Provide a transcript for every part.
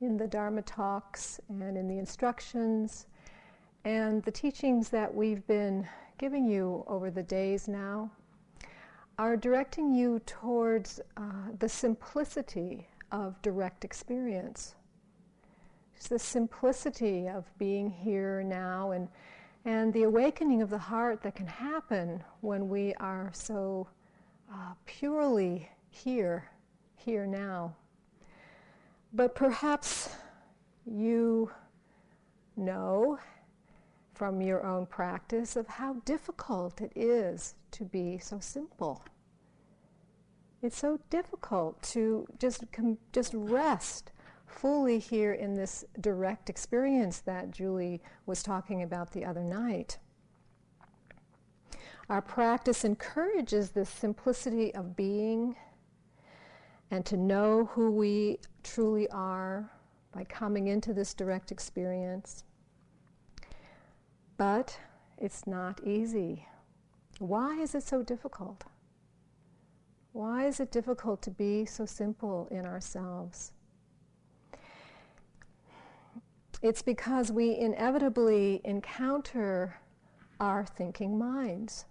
in the Dharma talks and in the instructions and the teachings that we've been giving you over the days now are directing you towards uh, the simplicity of direct experience. It's the simplicity of being here now and, and the awakening of the heart that can happen when we are so uh, purely here, here now. But perhaps you know from your own practice of how difficult it is to be so simple. It's so difficult to just com- just rest fully here in this direct experience that Julie was talking about the other night. Our practice encourages this simplicity of being and to know who we truly are by coming into this direct experience. But it's not easy. Why is it so difficult? Why is it difficult to be so simple in ourselves? It's because we inevitably encounter our thinking minds.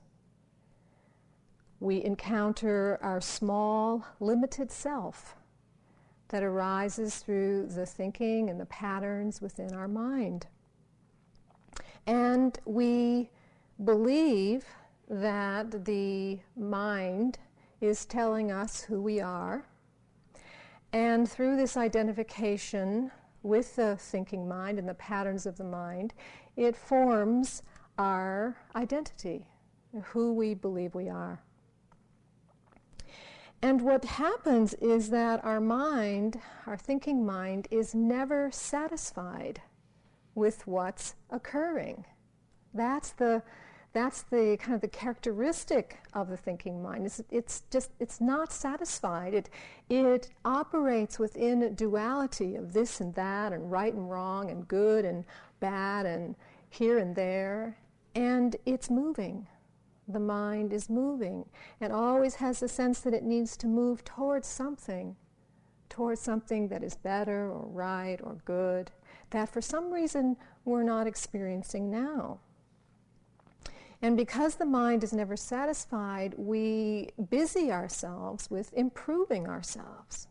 We encounter our small, limited self that arises through the thinking and the patterns within our mind. And we believe that the mind is telling us who we are. And through this identification with the thinking mind and the patterns of the mind, it forms our identity, who we believe we are. And what happens is that our mind, our thinking mind, is never satisfied with what's occurring. That's the that's the kind of the characteristic of the thinking mind. It's, it's just it's not satisfied. It it operates within duality of this and that and right and wrong and good and bad and here and there, and it's moving. The mind is moving and always has the sense that it needs to move towards something towards something that is better or right or good that for some reason we're not experiencing now. And because the mind is never satisfied, we busy ourselves with improving ourselves.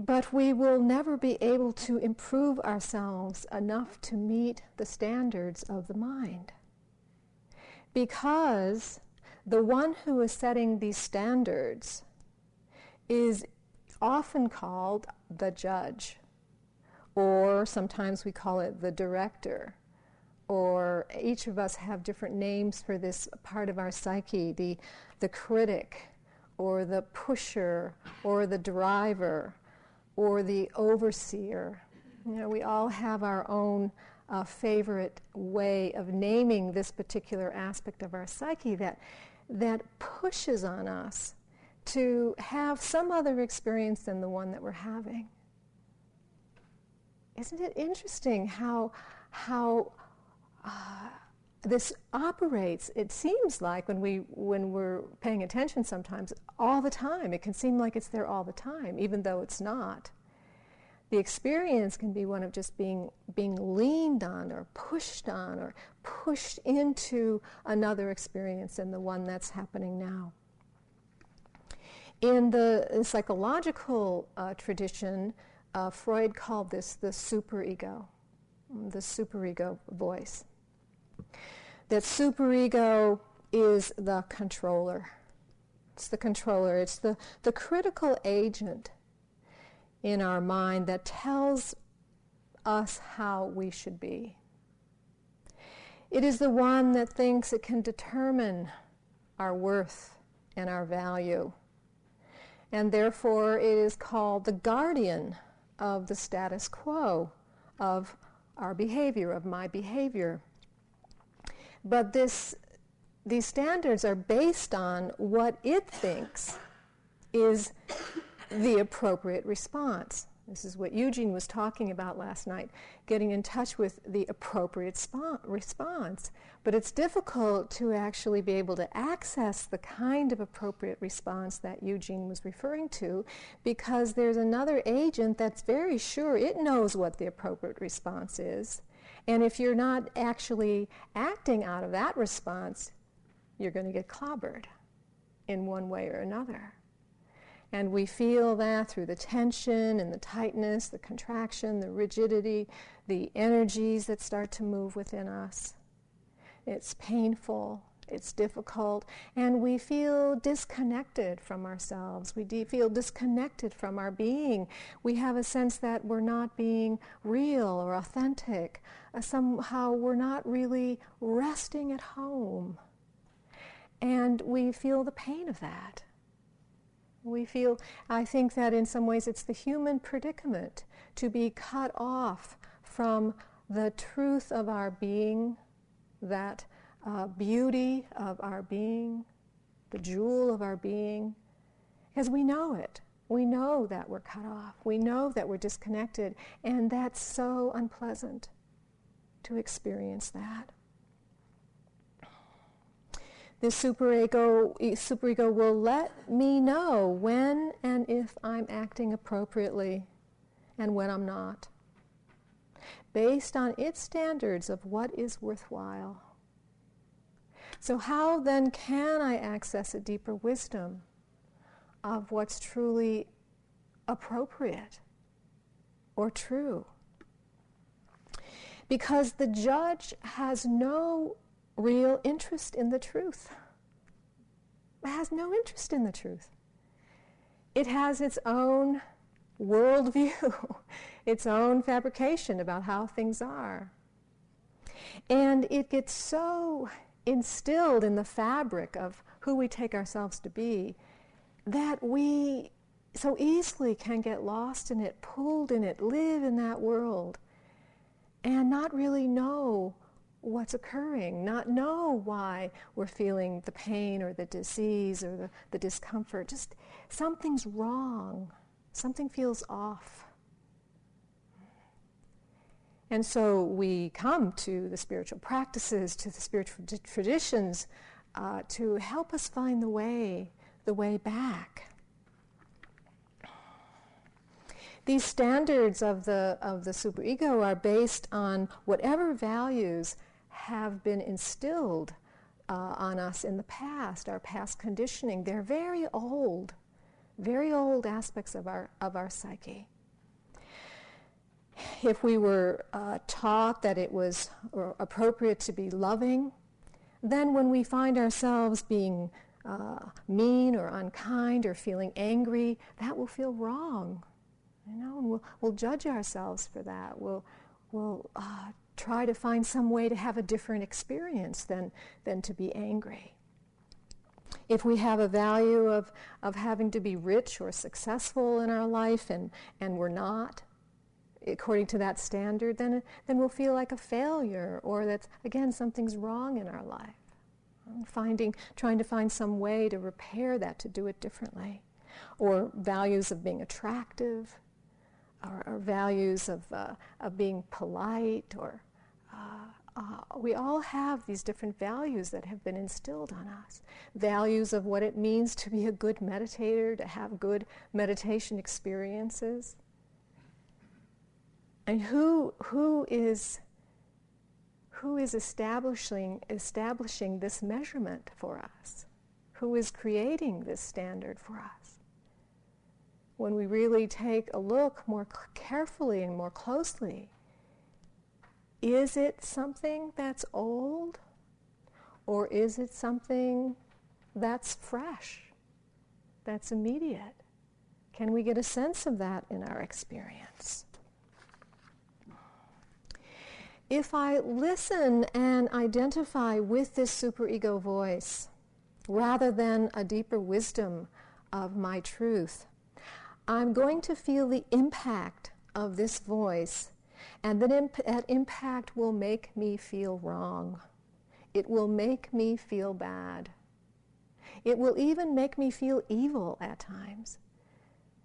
But we will never be able to improve ourselves enough to meet the standards of the mind. Because the one who is setting these standards is often called the judge, or sometimes we call it the director, or each of us have different names for this part of our psyche the, the critic, or the pusher, or the driver, or the overseer. You know, we all have our own uh, favorite way of naming this particular aspect of our psyche that, that pushes on us to have some other experience than the one that we're having. Isn't it interesting how, how uh, this operates? It seems like when, we, when we're paying attention sometimes, all the time. It can seem like it's there all the time, even though it's not. The experience can be one of just being, being leaned on or pushed on or pushed into another experience than the one that's happening now. In the psychological uh, tradition, uh, Freud called this the superego, the superego voice. That superego is the controller. It's the controller. It's the, the critical agent in our mind that tells us how we should be. It is the one that thinks it can determine our worth and our value and therefore it is called the guardian of the status quo of our behavior, of my behavior. But this, these standards are based on what it thinks is the appropriate response. This is what Eugene was talking about last night, getting in touch with the appropriate spo- response. But it's difficult to actually be able to access the kind of appropriate response that Eugene was referring to because there's another agent that's very sure it knows what the appropriate response is. And if you're not actually acting out of that response, you're going to get clobbered in one way or another. And we feel that through the tension and the tightness, the contraction, the rigidity, the energies that start to move within us. It's painful, it's difficult, and we feel disconnected from ourselves. We de- feel disconnected from our being. We have a sense that we're not being real or authentic. Uh, somehow we're not really resting at home. And we feel the pain of that. We feel, I think that in some ways it's the human predicament to be cut off from the truth of our being, that uh, beauty of our being, the jewel of our being, because we know it. We know that we're cut off. We know that we're disconnected, and that's so unpleasant to experience that. The superego, superego will let me know when and if I'm acting appropriately and when I'm not, based on its standards of what is worthwhile. So, how then can I access a deeper wisdom of what's truly appropriate or true? Because the judge has no real interest in the truth. It has no interest in the truth. It has its own worldview, its own fabrication about how things are. And it gets so instilled in the fabric of who we take ourselves to be that we so easily can get lost in it, pulled in it, live in that world, and not really know what's occurring, not know why we're feeling the pain or the disease or the, the discomfort. Just something's wrong, something feels off. And so we come to the spiritual practices, to the spiritual traditions, uh, to help us find the way, the way back. These standards of the, of the superego are based on whatever values have been instilled uh, on us in the past, our past conditioning. They're very old, very old aspects of our, of our psyche. If we were uh, taught that it was appropriate to be loving, then when we find ourselves being uh, mean or unkind or feeling angry, that will feel wrong. You know, and we'll, we'll judge ourselves for that. We'll, we'll uh, try to find some way to have a different experience than, than to be angry. If we have a value of, of having to be rich or successful in our life and, and we're not, according to that standard, then, then we'll feel like a failure or that, again, something's wrong in our life. Finding, trying to find some way to repair that, to do it differently. Or values of being attractive, or, or values of, uh, of being polite or uh, we all have these different values that have been instilled on us. Values of what it means to be a good meditator, to have good meditation experiences. And who, who is who is establishing, establishing this measurement for us? Who is creating this standard for us? When we really take a look more carefully and more closely is it something that's old? Or is it something that's fresh, that's immediate? Can we get a sense of that in our experience? If I listen and identify with this superego voice, rather than a deeper wisdom of my truth, I'm going to feel the impact of this voice and that, imp- that impact will make me feel wrong. It will make me feel bad. It will even make me feel evil at times.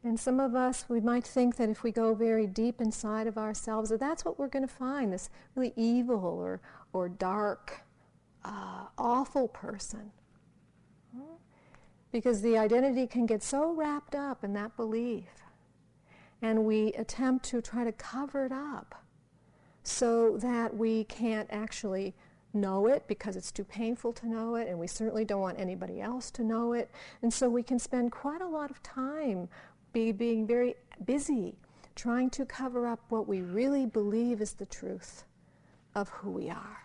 And some of us, we might think that if we go very deep inside of ourselves, that that's what we're going to find this really evil or, or dark, uh, awful person. Because the identity can get so wrapped up in that belief. And we attempt to try to cover it up so that we can't actually know it because it's too painful to know it, and we certainly don't want anybody else to know it. And so we can spend quite a lot of time be being very busy trying to cover up what we really believe is the truth of who we are.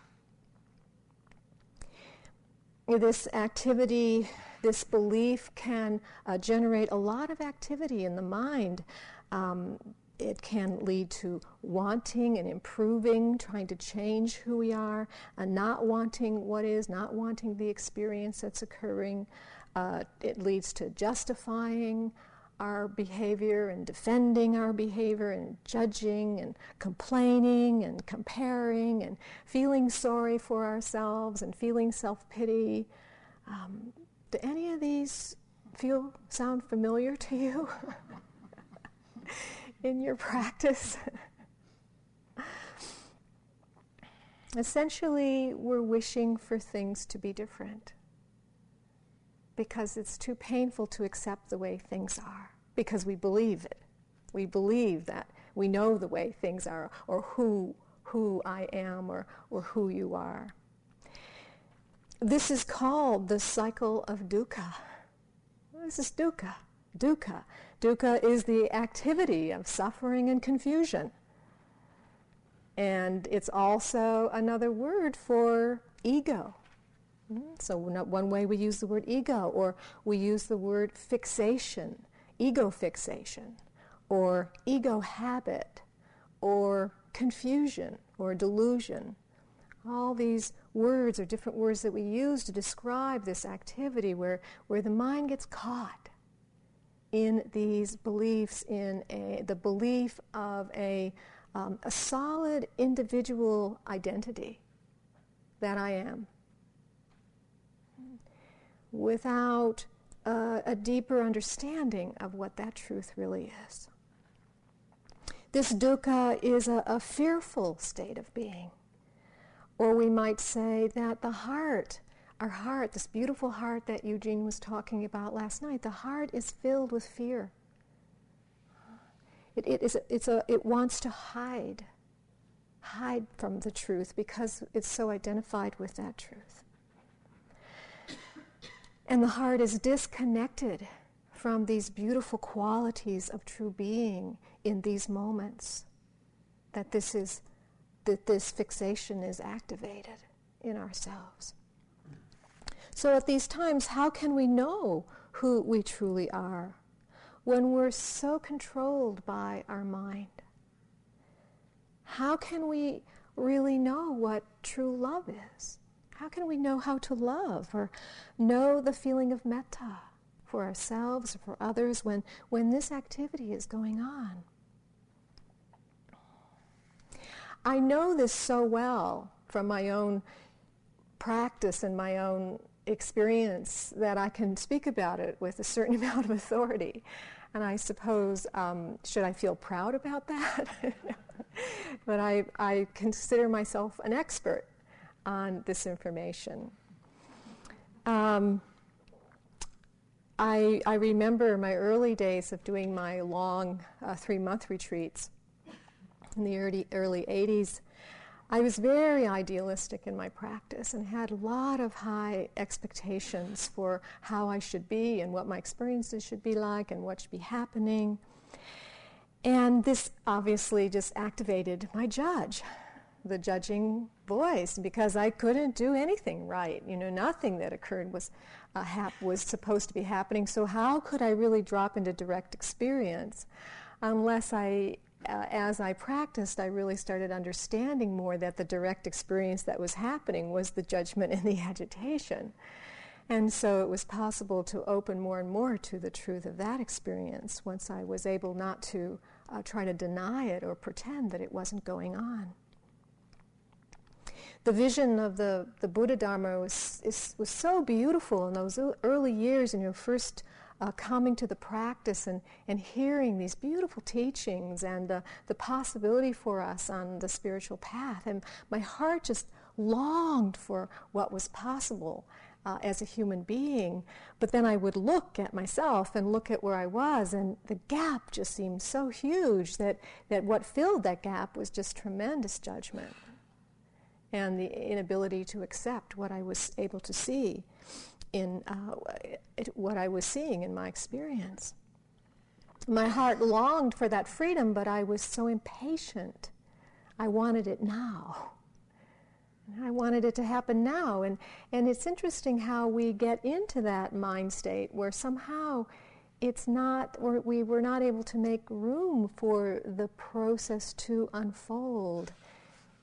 This activity, this belief can uh, generate a lot of activity in the mind. Um, it can lead to wanting and improving, trying to change who we are, and not wanting what is, not wanting the experience that's occurring. Uh, it leads to justifying, our behavior and defending our behavior and judging and complaining and comparing and feeling sorry for ourselves and feeling self pity. Um, do any of these feel sound familiar to you in your practice? Essentially, we're wishing for things to be different because it's too painful to accept the way things are, because we believe it. We believe that we know the way things are, or who, who I am, or, or who you are. This is called the cycle of dukkha. This is dukkha. Dukkha. Dukkha is the activity of suffering and confusion. And it's also another word for ego. Hmm? So one way we use the word ego, or we use the word fixation, ego fixation, or ego habit, or confusion, or delusion. All these words or different words that we use to describe this activity where, where the mind gets caught in these beliefs, in a, the belief of a, um, a solid individual identity that I am without uh, a deeper understanding of what that truth really is. This dukkha is a, a fearful state of being. Or we might say that the heart, our heart, this beautiful heart that Eugene was talking about last night, the heart is filled with fear. It, it, is, it's a, it wants to hide, hide from the truth because it's so identified with that truth. And the heart is disconnected from these beautiful qualities of true being in these moments that this is that this fixation is activated in ourselves. So at these times, how can we know who we truly are when we're so controlled by our mind? How can we really know what true love is? How can we know how to love or know the feeling of metta for ourselves or for others when, when this activity is going on? I know this so well from my own practice and my own experience that I can speak about it with a certain amount of authority. And I suppose, um, should I feel proud about that? but I, I consider myself an expert on this information. Um, I, I, remember my early days of doing my long uh, three month retreats in the early, early 80s. I was very idealistic in my practice and had a lot of high expectations for how I should be and what my experiences should be like and what should be happening. And this obviously just activated my judge the judging voice because I couldn't do anything right. You know, nothing that occurred was uh, hap- was supposed to be happening. So how could I really drop into direct experience unless I, uh, as I practiced, I really started understanding more that the direct experience that was happening was the judgment and the agitation. And so it was possible to open more and more to the truth of that experience once I was able not to uh, try to deny it or pretend that it wasn't going on the vision of the, the Buddha Dharma was, is, was so beautiful in those early years in your first uh, coming to the practice and, and hearing these beautiful teachings and uh, the possibility for us on the spiritual path. And my heart just longed for what was possible uh, as a human being. But then I would look at myself and look at where I was, and the gap just seemed so huge that, that what filled that gap was just tremendous judgment and the inability to accept what I was able to see in uh, it, what I was seeing in my experience. My heart longed for that freedom, but I was so impatient. I wanted it now. I wanted it to happen now. And, and it's interesting how we get into that mind state where somehow it's not, or we were not able to make room for the process to unfold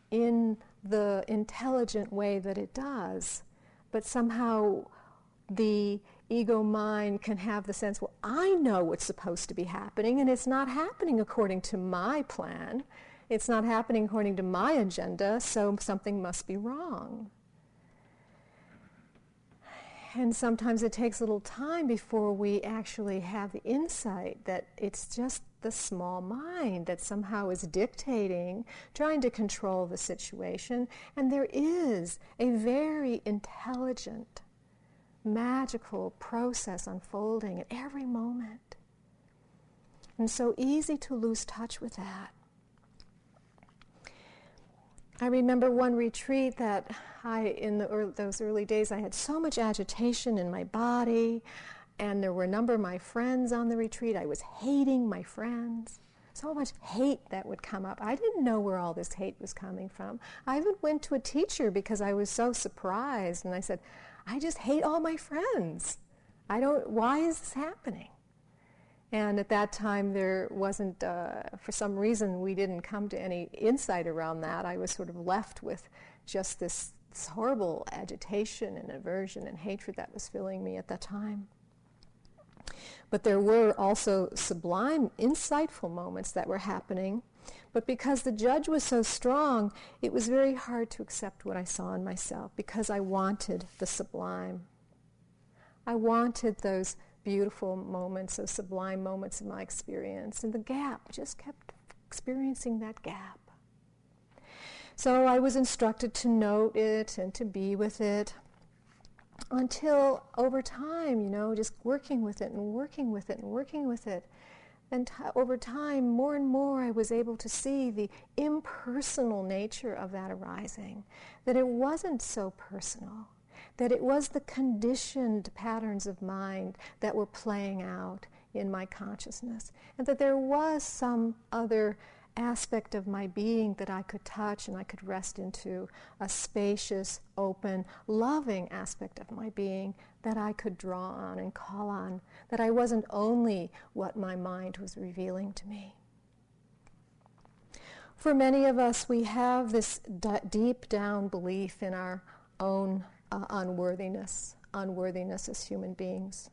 in the intelligent way that it does. But somehow the ego mind can have the sense, well, I know what's supposed to be happening, and it's not happening according to my plan. It's not happening according to my agenda, so something must be wrong. And sometimes it takes a little time before we actually have the insight that it's just the small mind that somehow is dictating, trying to control the situation. And there is a very intelligent, magical process unfolding at every moment. And so easy to lose touch with that. I remember one retreat that I, in early, those early days, I had so much agitation in my body, and there were a number of my friends on the retreat. I was hating my friends. So much hate that would come up. I didn't know where all this hate was coming from. I even went to a teacher because I was so surprised, and I said, I just hate all my friends. I don't, why is this happening? And at that time, there wasn't, uh, for some reason, we didn't come to any insight around that. I was sort of left with just this, this horrible agitation and aversion and hatred that was filling me at that time. But there were also sublime, insightful moments that were happening. But because the judge was so strong, it was very hard to accept what I saw in myself because I wanted the sublime. I wanted those beautiful moments, those sublime moments of my experience. And the gap, just kept experiencing that gap. So I was instructed to note it and to be with it until over time, you know, just working with it and working with it and working with it. And over time, more and more, I was able to see the impersonal nature of that arising, that it wasn't so personal that it was the conditioned patterns of mind that were playing out in my consciousness, and that there was some other aspect of my being that I could touch and I could rest into, a spacious, open, loving aspect of my being that I could draw on and call on, that I wasn't only what my mind was revealing to me. For many of us, we have this d- deep down belief in our own uh, unworthiness, unworthiness as human beings.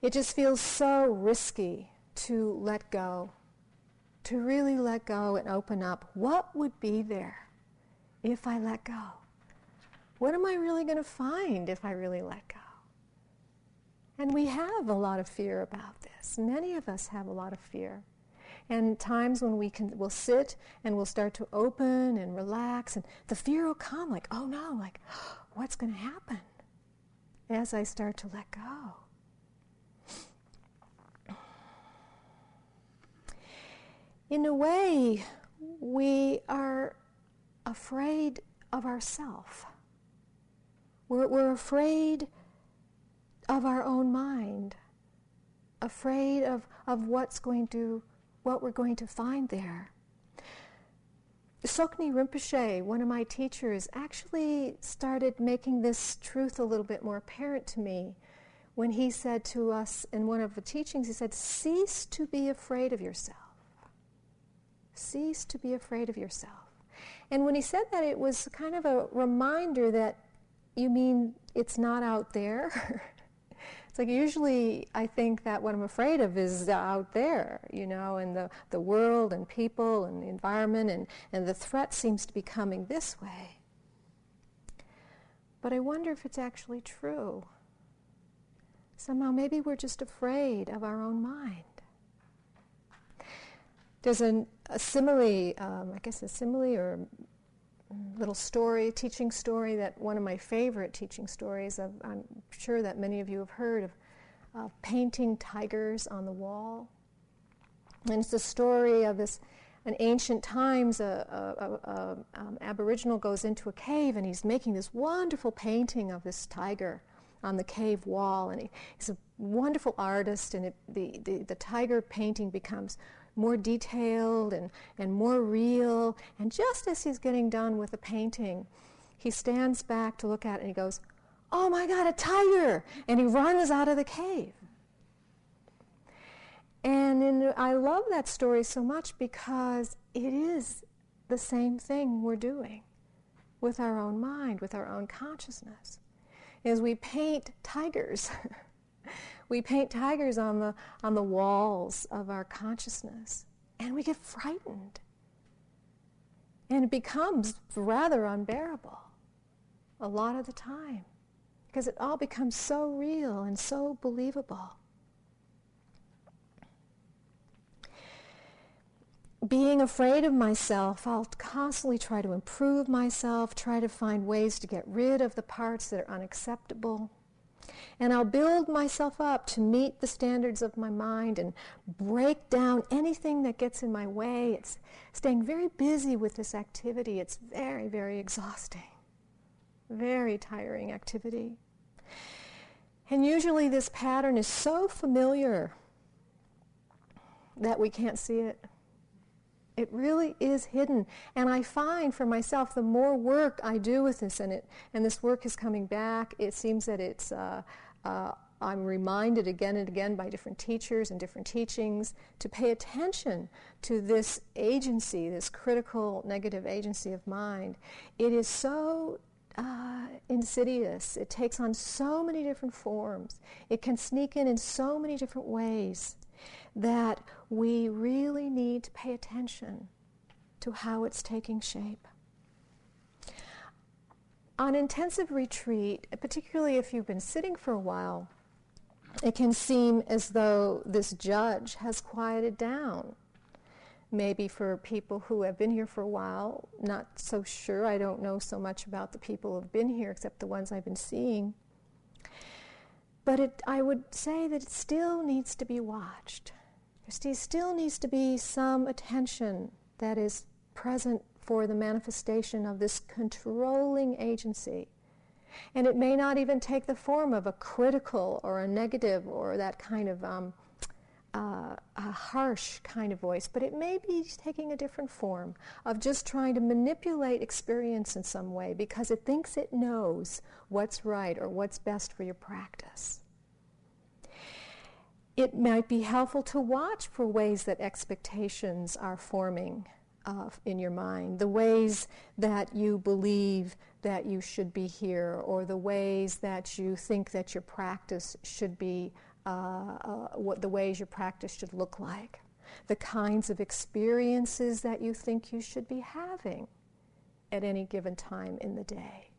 It just feels so risky to let go, to really let go and open up. What would be there if I let go? What am I really going to find if I really let go? And we have a lot of fear about this. Many of us have a lot of fear and times when we can we'll sit and we'll start to open and relax and the fear will come like oh no like what's going to happen as i start to let go in a way we are afraid of ourself we're, we're afraid of our own mind afraid of, of what's going to what we're going to find there. Tsoknyi Rinpoche, one of my teachers, actually started making this truth a little bit more apparent to me when he said to us in one of the teachings, he said, Cease to be afraid of yourself. Cease to be afraid of yourself. And when he said that, it was kind of a reminder that you mean it's not out there. It's like usually I think that what I'm afraid of is out there, you know, and the, the world and people and the environment, and, and the threat seems to be coming this way. But I wonder if it's actually true. Somehow, maybe we're just afraid of our own mind. There's an, a simile, um, I guess a simile or little story, teaching story that one of my favorite teaching stories. Of, I'm sure that many of you have heard of uh, painting tigers on the wall. And it's the story of this. In ancient times, a, a, a um, Aboriginal goes into a cave and he's making this wonderful painting of this tiger on the cave wall. And he, he's a wonderful artist, and it, the, the, the tiger painting becomes more detailed and, and more real. And just as he's getting done with the painting, he stands back to look at it and he goes, Oh my God, a tiger! And he runs out of the cave. And in, I love that story so much because it is the same thing we're doing with our own mind, with our own consciousness. Is we paint tigers We paint tigers on the, on the walls of our consciousness, and we get frightened. And it becomes rather unbearable a lot of the time because it all becomes so real and so believable. Being afraid of myself, I'll constantly try to improve myself, try to find ways to get rid of the parts that are unacceptable. And I'll build myself up to meet the standards of my mind and break down anything that gets in my way. It's staying very busy with this activity. It's very, very exhausting, very tiring activity. And usually this pattern is so familiar that we can't see it. It really is hidden. And I find for myself, the more work I do with this, and, it, and this work is coming back, it seems that it's, uh, uh, I'm reminded again and again by different teachers and different teachings to pay attention to this agency, this critical negative agency of mind. It is so uh, insidious. It takes on so many different forms. It can sneak in in so many different ways that we really need to pay attention to how it's taking shape. On intensive retreat, particularly if you've been sitting for a while, it can seem as though this judge has quieted down. Maybe for people who have been here for a while, not so sure. I don't know so much about the people who have been here except the ones I've been seeing. But it, I would say that it still needs to be watched. There still needs to be some attention that is present for the manifestation of this controlling agency. And it may not even take the form of a critical or a negative or that kind of um, uh, a harsh kind of voice, but it may be taking a different form of just trying to manipulate experience in some way because it thinks it knows what's right or what's best for your practice. It might be helpful to watch for ways that expectations are forming uh, in your mind, the ways that you believe that you should be here, or the ways that you think that your practice should be, Uh, uh, what the ways your practice should look like, the kinds of experiences that you think you should be having at any given time in the day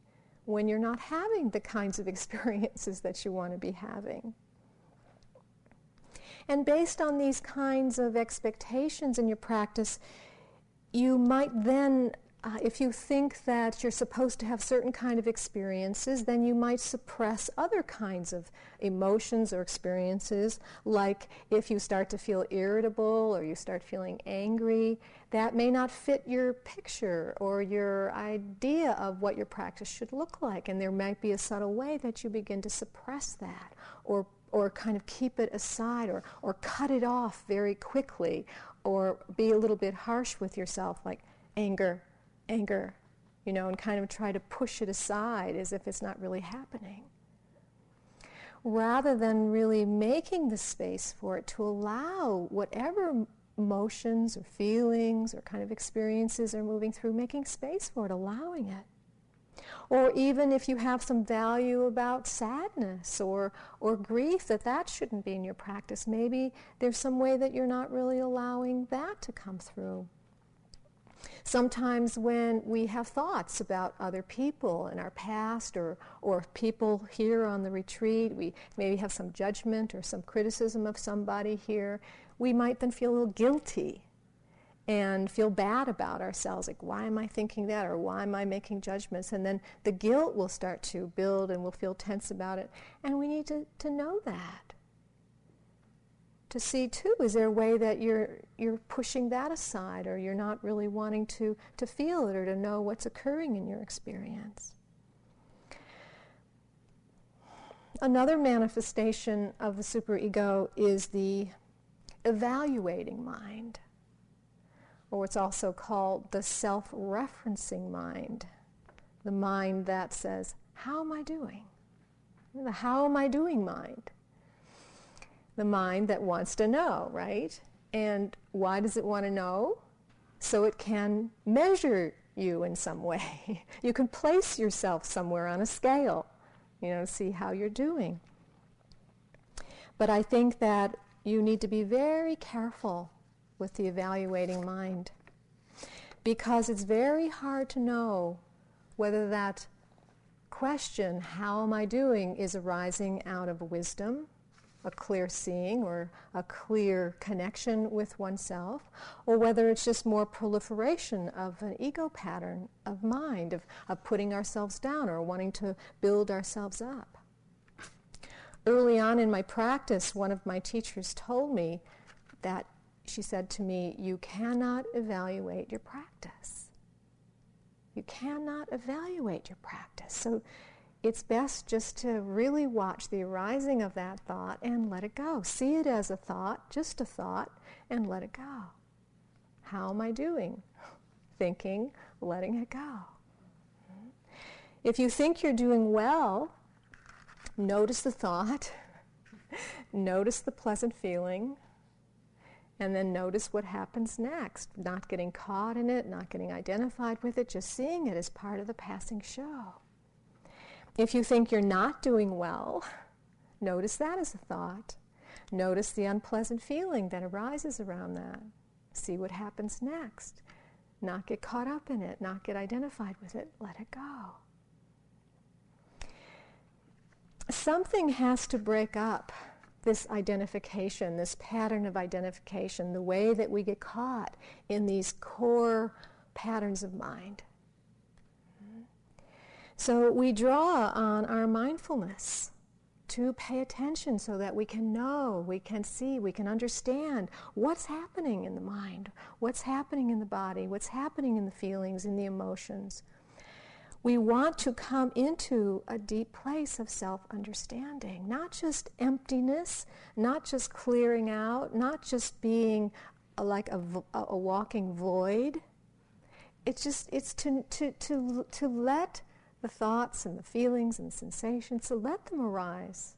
when you're not having the kinds of experiences that you want to be having. And based on these kinds of expectations in your practice, you might then, uh, if you think that you're supposed to have certain kind of experiences, then you might suppress other kinds of emotions or experiences, like if you start to feel irritable or you start feeling angry, that may not fit your picture or your idea of what your practice should look like. And there might be a subtle way that you begin to suppress that or or kind of keep it aside or, or cut it off very quickly or be a little bit harsh with yourself like anger, anger, you know, and kind of try to push it aside as if it's not really happening. Rather than really making the space for it to allow whatever emotions or feelings or kind of experiences are moving through, making space for it, allowing it. Or even if you have some value about sadness or, or grief, that that shouldn't be in your practice. Maybe there's some way that you're not really allowing that to come through. Sometimes when we have thoughts about other people in our past or, or people here on the retreat, we maybe have some judgment or some criticism of somebody here, we might then feel a little guilty and feel bad about ourselves. Like why am i thinking that? Or why am i making judgments? And then the guilt will start to build and we'll feel tense about it. And we need to, to know that to see too is there a way that you're you're pushing that aside or you're not really wanting to to feel it or to know what's occurring in your experience? Another manifestation of the superego is the evaluating mind or what's also called the self-referencing mind. The mind that says how am i doing? The how am i doing mind the mind that wants to know, right? And why does it want to know? So it can measure you in some way. you can place yourself somewhere on a scale, you know, see how you're doing. But I think that you need to be very careful with the evaluating mind because it's very hard to know whether that question, how am I doing, is arising out of wisdom a clear seeing or a clear connection with oneself, or whether it's just more proliferation of an ego pattern of mind, of, of putting ourselves down or wanting to build ourselves up. Early on in my practice, one of my teachers told me that she said to me, You cannot evaluate your practice. You cannot evaluate your practice. So it's best just to really watch the arising of that thought and let it go. See it as a thought, just a thought, and let it go. How am I doing? Thinking, letting it go. If you think you're doing well, notice the thought, notice the pleasant feeling, and then notice what happens next. Not getting caught in it, not getting identified with it, just seeing it as part of the passing show. If you think you're not doing well, notice that as a thought. Notice the unpleasant feeling that arises around that. See what happens next. Not get caught up in it, not get identified with it. Let it go. Something has to break up this identification, this pattern of identification, the way that we get caught in these core patterns of mind. So we draw on our mindfulness to pay attention so that we can know, we can see, we can understand what's happening in the mind, what's happening in the body, what's happening in the feelings, in the emotions. We want to come into a deep place of self understanding, not just emptiness, not just clearing out, not just being a, like a, a walking void. It's just, it's to, to, to, to let the thoughts and the feelings and the sensations, so let them arise.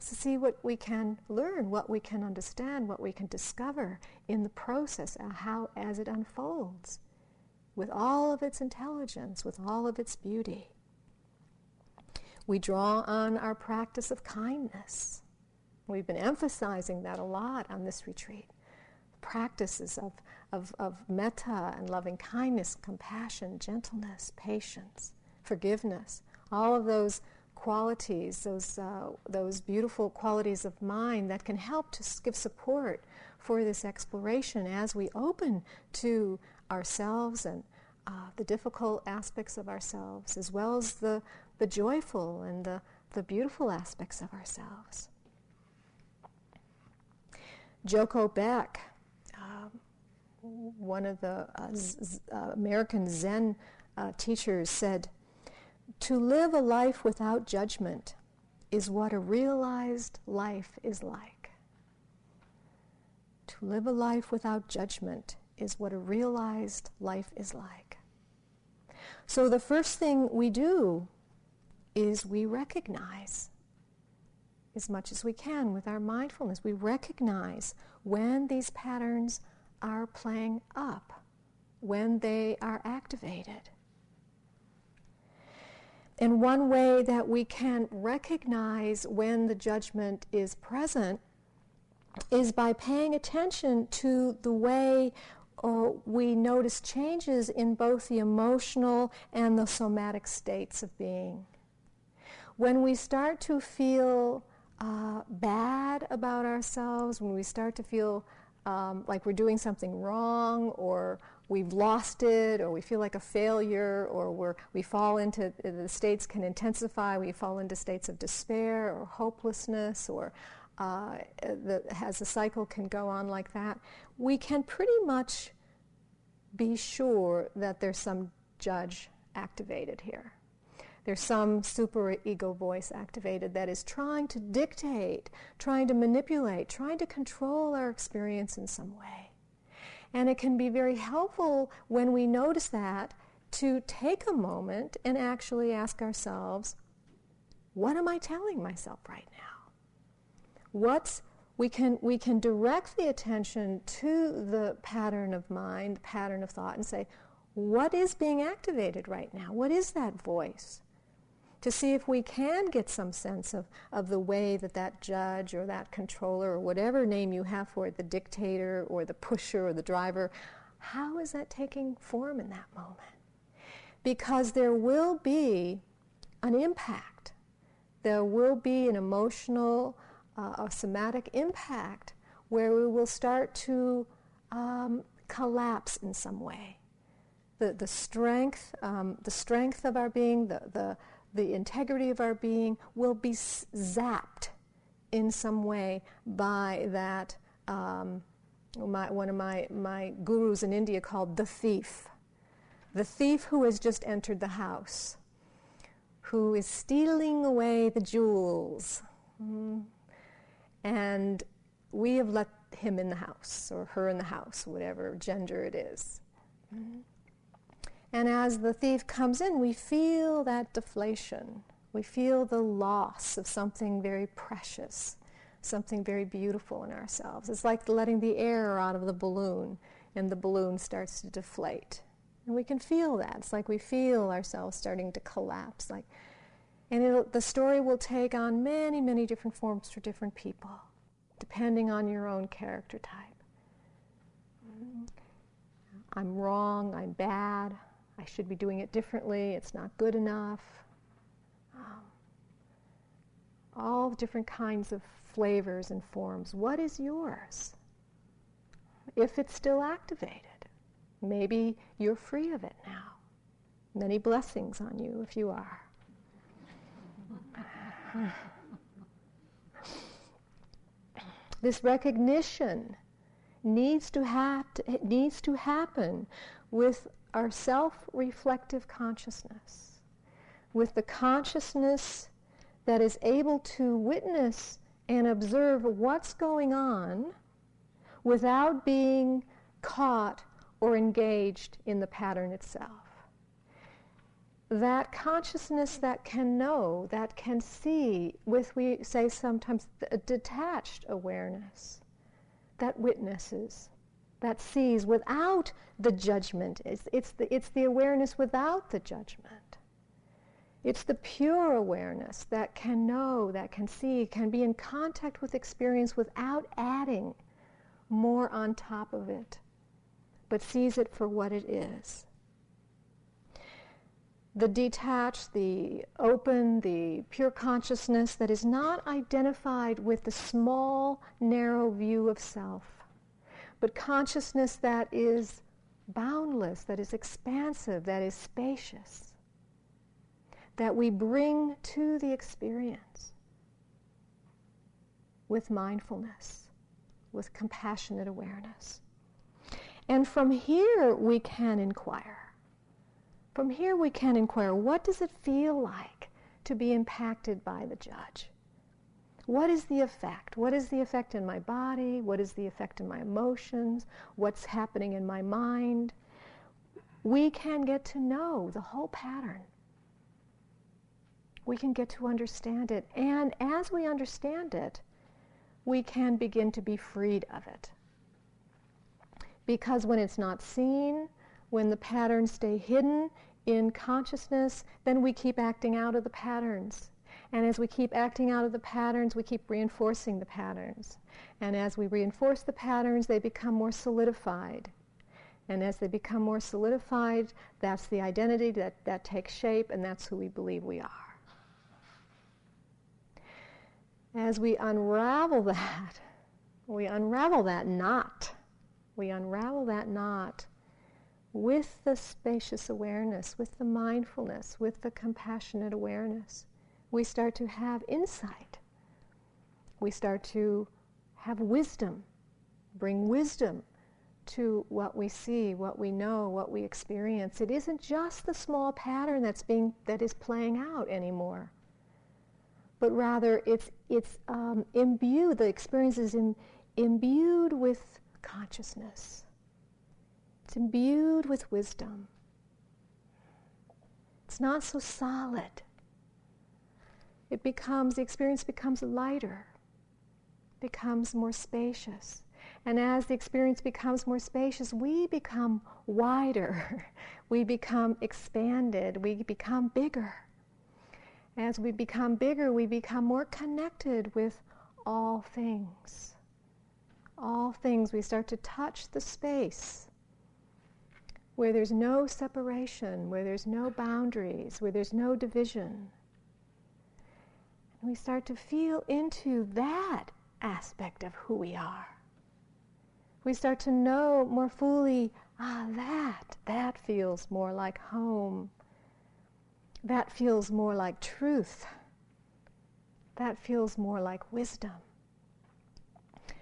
To see what we can learn, what we can understand, what we can discover in the process, uh, how as it unfolds, with all of its intelligence, with all of its beauty. We draw on our practice of kindness. We've been emphasizing that a lot on this retreat. Practices of, of, of metta and loving kindness, compassion, gentleness, patience forgiveness, all of those qualities, those, uh, those beautiful qualities of mind that can help to give support for this exploration as we open to ourselves and uh, the difficult aspects of ourselves, as well as the, the joyful and the, the beautiful aspects of ourselves. Joko Beck, uh, one of the uh, Z- uh, American Zen uh, teachers, said, to live a life without judgment is what a realized life is like. To live a life without judgment is what a realized life is like. So the first thing we do is we recognize as much as we can with our mindfulness. We recognize when these patterns are playing up, when they are activated. And one way that we can recognize when the judgment is present is by paying attention to the way oh, we notice changes in both the emotional and the somatic states of being. When we start to feel uh, bad about ourselves, when we start to feel um, like we're doing something wrong or we've lost it or we feel like a failure or we're, we fall into the states can intensify we fall into states of despair or hopelessness or uh, the, as the cycle can go on like that we can pretty much be sure that there's some judge activated here there's some super ego voice activated that is trying to dictate, trying to manipulate, trying to control our experience in some way. And it can be very helpful when we notice that to take a moment and actually ask ourselves, what am I telling myself right now? What's we can, we can direct the attention to the pattern of mind, the pattern of thought, and say, what is being activated right now? What is that voice? To see if we can get some sense of, of the way that that judge or that controller or whatever name you have for it, the dictator or the pusher or the driver, how is that taking form in that moment? Because there will be an impact. There will be an emotional, uh, a somatic impact where we will start to um, collapse in some way. The, the strength, um, the strength of our being, the, the, the integrity of our being will be zapped in some way by that. Um, my, one of my, my gurus in India called the thief. The thief who has just entered the house, who is stealing away the jewels. Mm. And we have let him in the house, or her in the house, whatever gender it is. Mm. And as the thief comes in, we feel that deflation. We feel the loss of something very precious, something very beautiful in ourselves. It's like letting the air out of the balloon, and the balloon starts to deflate. And we can feel that. It's like we feel ourselves starting to collapse. Like, and the story will take on many, many different forms for different people, depending on your own character type. I'm wrong, I'm bad, I should be doing it differently, it's not good enough. Um, all different kinds of flavors and forms. What is yours? If it's still activated, maybe you're free of it now. Many blessings on you if you are. this recognition needs to, to, needs to happen with our self reflective consciousness, with the consciousness that is able to witness and observe what's going on without being caught or engaged in the pattern itself. That consciousness that can know, that can see, with we say sometimes a detached awareness, that witnesses that sees without the judgment. It's, it's, the, it's the awareness without the judgment. It's the pure awareness that can know, that can see, can be in contact with experience without adding more on top of it, but sees it for what it is. The detached, the open, the pure consciousness that is not identified with the small, narrow view of self but consciousness that is boundless, that is expansive, that is spacious, that we bring to the experience with mindfulness, with compassionate awareness. And from here we can inquire. From here we can inquire what does it feel like to be impacted by the judge? What is the effect? What is the effect in my body? What is the effect in my emotions? What's happening in my mind? We can get to know the whole pattern. We can get to understand it. And as we understand it, we can begin to be freed of it. Because when it's not seen, when the patterns stay hidden in consciousness, then we keep acting out of the patterns. And as we keep acting out of the patterns, we keep reinforcing the patterns. And as we reinforce the patterns, they become more solidified. And as they become more solidified, that's the identity that, that takes shape, and that's who we believe we are. As we unravel that, we unravel that knot. We unravel that knot with the spacious awareness, with the mindfulness, with the compassionate awareness. We start to have insight. We start to have wisdom, bring wisdom to what we see, what we know, what we experience. It isn't just the small pattern that's being that is playing out anymore, but rather it's it's um, imbued. The experience is in, imbued with consciousness. It's imbued with wisdom. It's not so solid. It becomes the experience becomes lighter, becomes more spacious and as the experience becomes more spacious, we become wider, we become expanded, we become bigger. As we become bigger, we become more connected with all things. All things, we start to touch the space where there's no separation, where there's no boundaries, where there's no division. And we start to feel into that aspect of who we are we start to know more fully, ah, that, that feels more like home. That feels more like truth. That feels more like wisdom.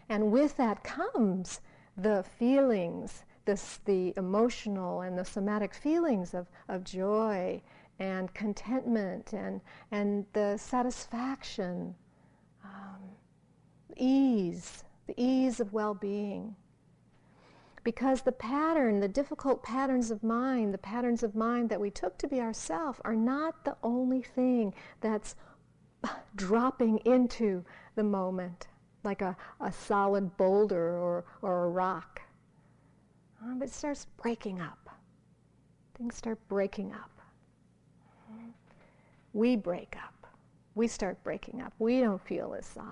And with that comes the feelings, this, the emotional and the somatic feelings of, of joy and contentment and, and the satisfaction, um, ease, the ease of well being. Because the pattern, the difficult patterns of mind, the patterns of mind that we took to be ourself are not the only thing that's dropping into the moment like a, a solid boulder or, or a rock. Um, it starts breaking up. Things start breaking up. We break up. We start breaking up. We don't feel as solid.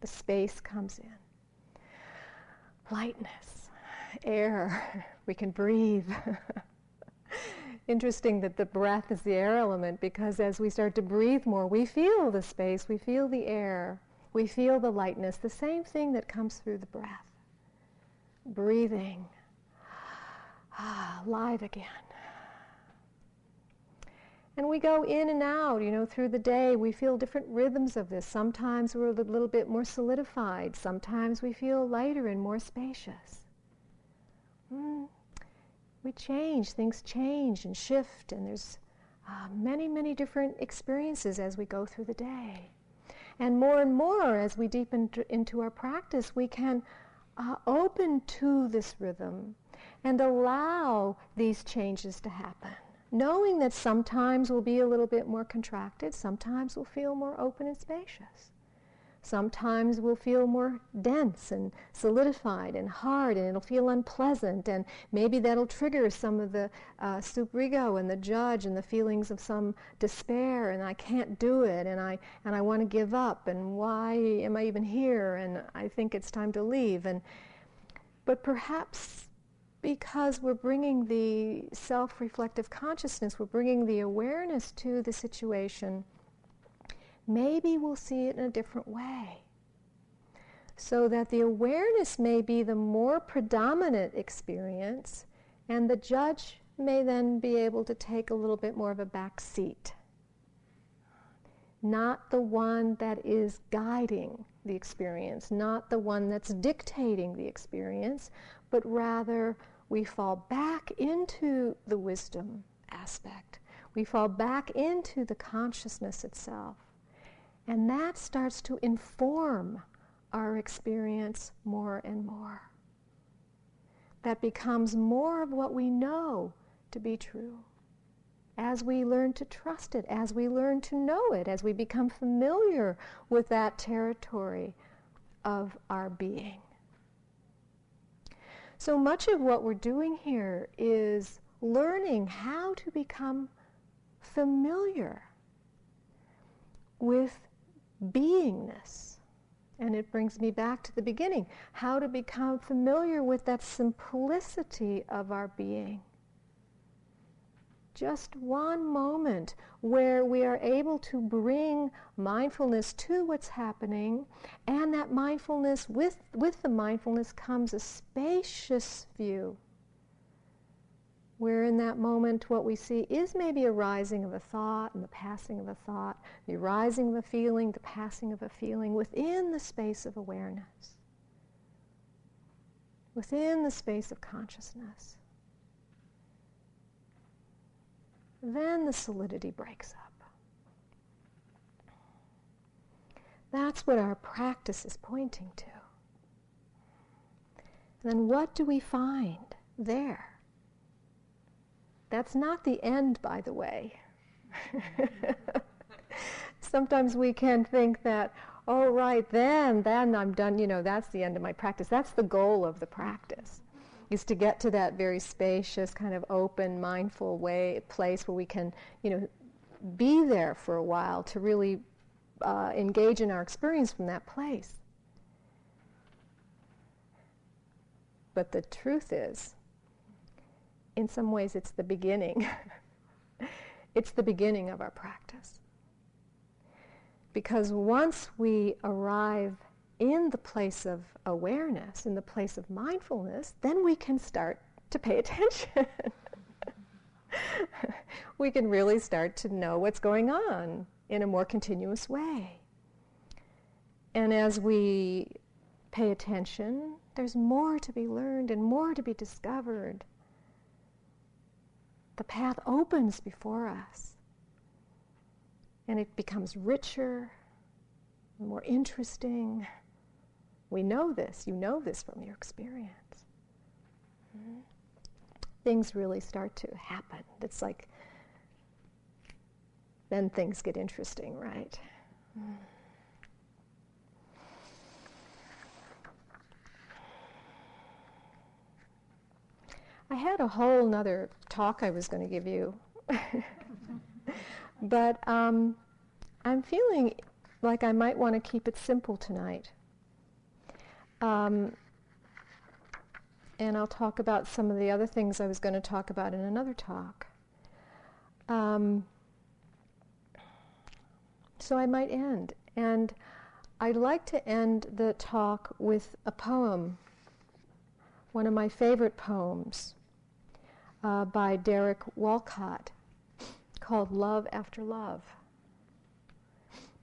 The space comes in lightness, air, we can breathe. Interesting that the breath is the air element because as we start to breathe more, we feel the space, we feel the air, we feel the lightness, the same thing that comes through the breath. Breathing, ah, live again. And we go in and out, you know, through the day. We feel different rhythms of this. Sometimes we're a little bit more solidified. Sometimes we feel lighter and more spacious. Mm. We change. Things change and shift, and there's uh, many, many different experiences as we go through the day. And more and more, as we deepen into our practice, we can uh, open to this rhythm and allow these changes to happen knowing that sometimes we'll be a little bit more contracted, sometimes we'll feel more open and spacious. Sometimes we'll feel more dense and solidified and hard, and it'll feel unpleasant, and maybe that'll trigger some of the uh, super-ego and the judge and the feelings of some despair, and I can't do it, and I and I want to give up, and why am I even here? And I think it's time to leave. And but perhaps because we're bringing the self reflective consciousness, we're bringing the awareness to the situation, maybe we'll see it in a different way. So that the awareness may be the more predominant experience, and the judge may then be able to take a little bit more of a back seat. Not the one that is guiding the experience, not the one that's dictating the experience, but rather we fall back into the wisdom aspect. We fall back into the consciousness itself. And that starts to inform our experience more and more. That becomes more of what we know to be true. As we learn to trust it, as we learn to know it, as we become familiar with that territory of our being. So much of what we're doing here is learning how to become familiar with beingness And it brings me back to the beginning how to become familiar with that simplicity of our being. Just one moment where we are able to bring mindfulness to what's happening, and that mindfulness, with, with the mindfulness comes a spacious view where in that moment what we see is maybe a rising of a thought and the passing of a thought, the rising of a feeling, the passing of a feeling within the space of awareness, within the space of consciousness. Then the solidity breaks up. That's what our practice is pointing to. And then what do we find there? That's not the end, by the way. Sometimes we can think that, oh, right, then, then I'm done, you know, that's the end of my practice. That's the goal of the practice, is to get to that very spacious, kind of open, mindful way, place where we can, you know, be there for a while to really uh, engage in our experience from that place. But the truth is, in some ways, it's the beginning. it's the beginning of our practice. Because once we arrive in the place of awareness, in the place of mindfulness, then we can start to pay attention. we can really start to know what's going on in a more continuous way. And as we pay attention, there's more to be learned and more to be discovered the path opens before us. And it becomes richer, more interesting. We know this. You know this from your experience. Mm-hmm. Things really start to happen. It's like, then things get interesting, right? Mm. I had a whole nother talk I was going to give you. but um, I'm feeling like I might want to keep it simple tonight. Um, and I'll talk about some of the other things I was going to talk about in another talk. Um, so I might end. And I'd like to end the talk with a poem, one of my favorite poems uh, by Derek Walcott called Love After Love.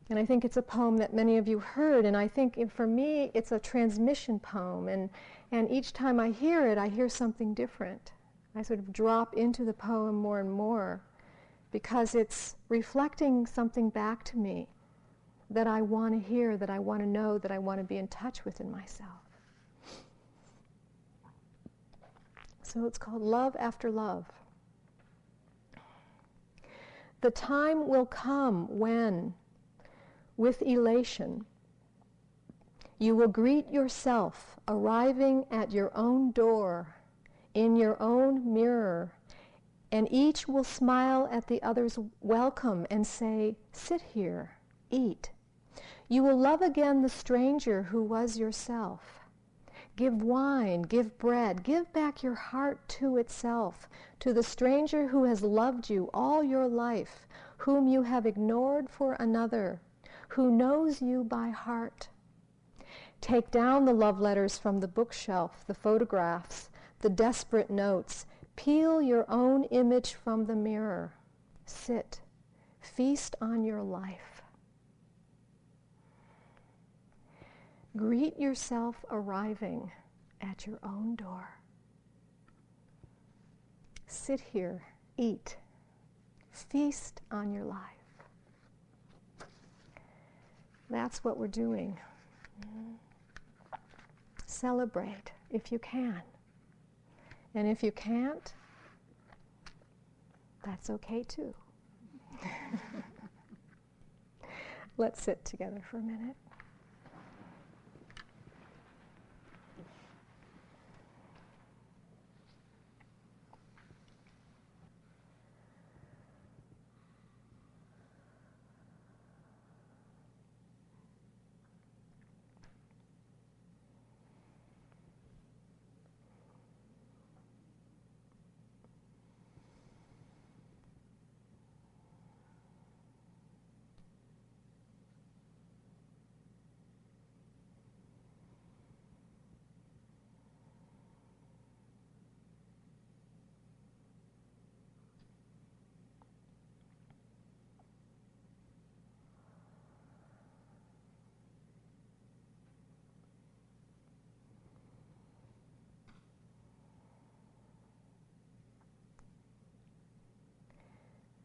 And I think it's a poem that many of you heard, and I think for me it's a transmission poem, and, and each time I hear it, I hear something different. I sort of drop into the poem more and more because it's reflecting something back to me that I want to hear, that I want to know, that I want to be in touch with in myself. So it's called Love After Love. The time will come when, with elation, you will greet yourself arriving at your own door, in your own mirror, and each will smile at the other's welcome and say, Sit here, eat. You will love again the stranger who was yourself. Give wine, give bread, give back your heart to itself, to the stranger who has loved you all your life, whom you have ignored for another, who knows you by heart. Take down the love letters from the bookshelf, the photographs, the desperate notes. Peel your own image from the mirror. Sit. Feast on your life. Greet yourself arriving at your own door. Sit here, eat, feast on your life. That's what we're doing. Celebrate if you can. And if you can't, that's okay too. Let's sit together for a minute.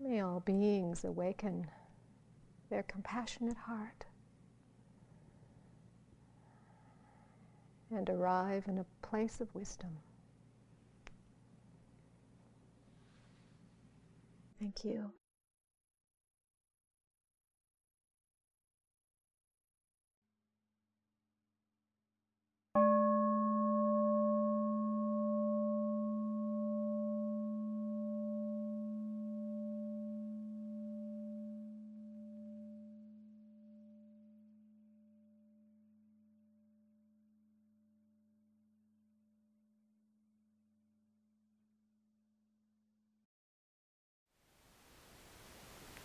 May all beings awaken their compassionate heart and arrive in a place of wisdom. Thank you.